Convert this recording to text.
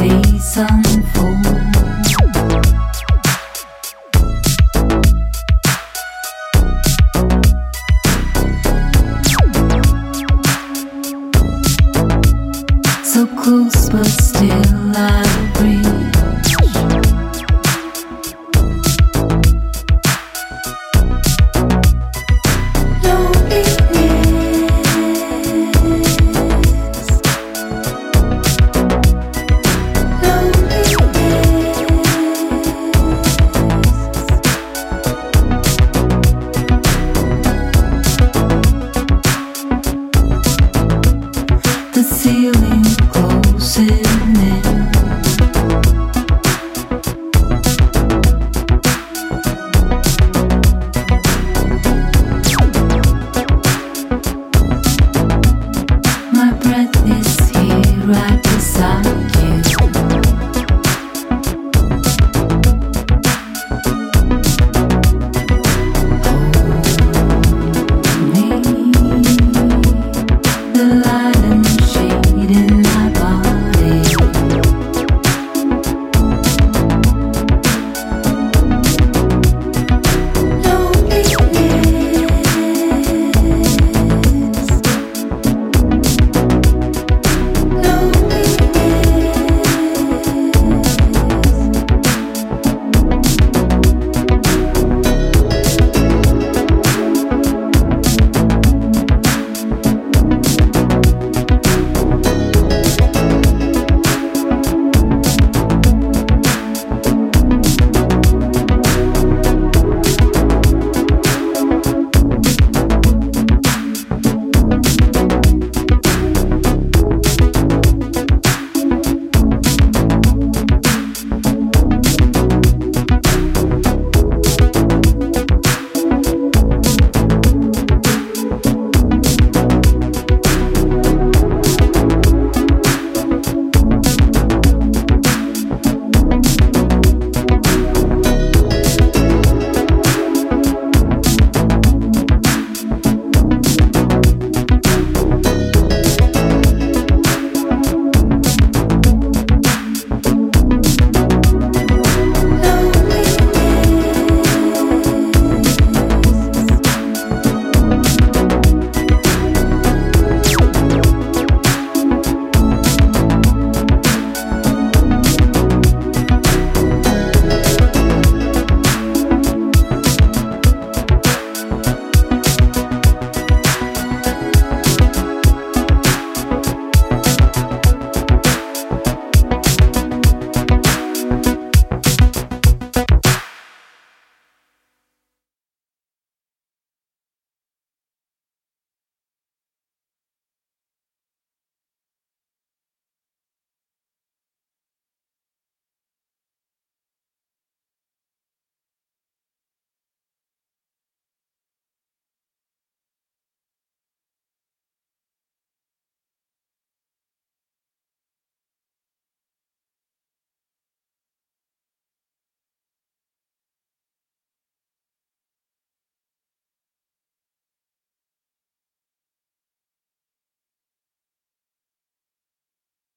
你辛苦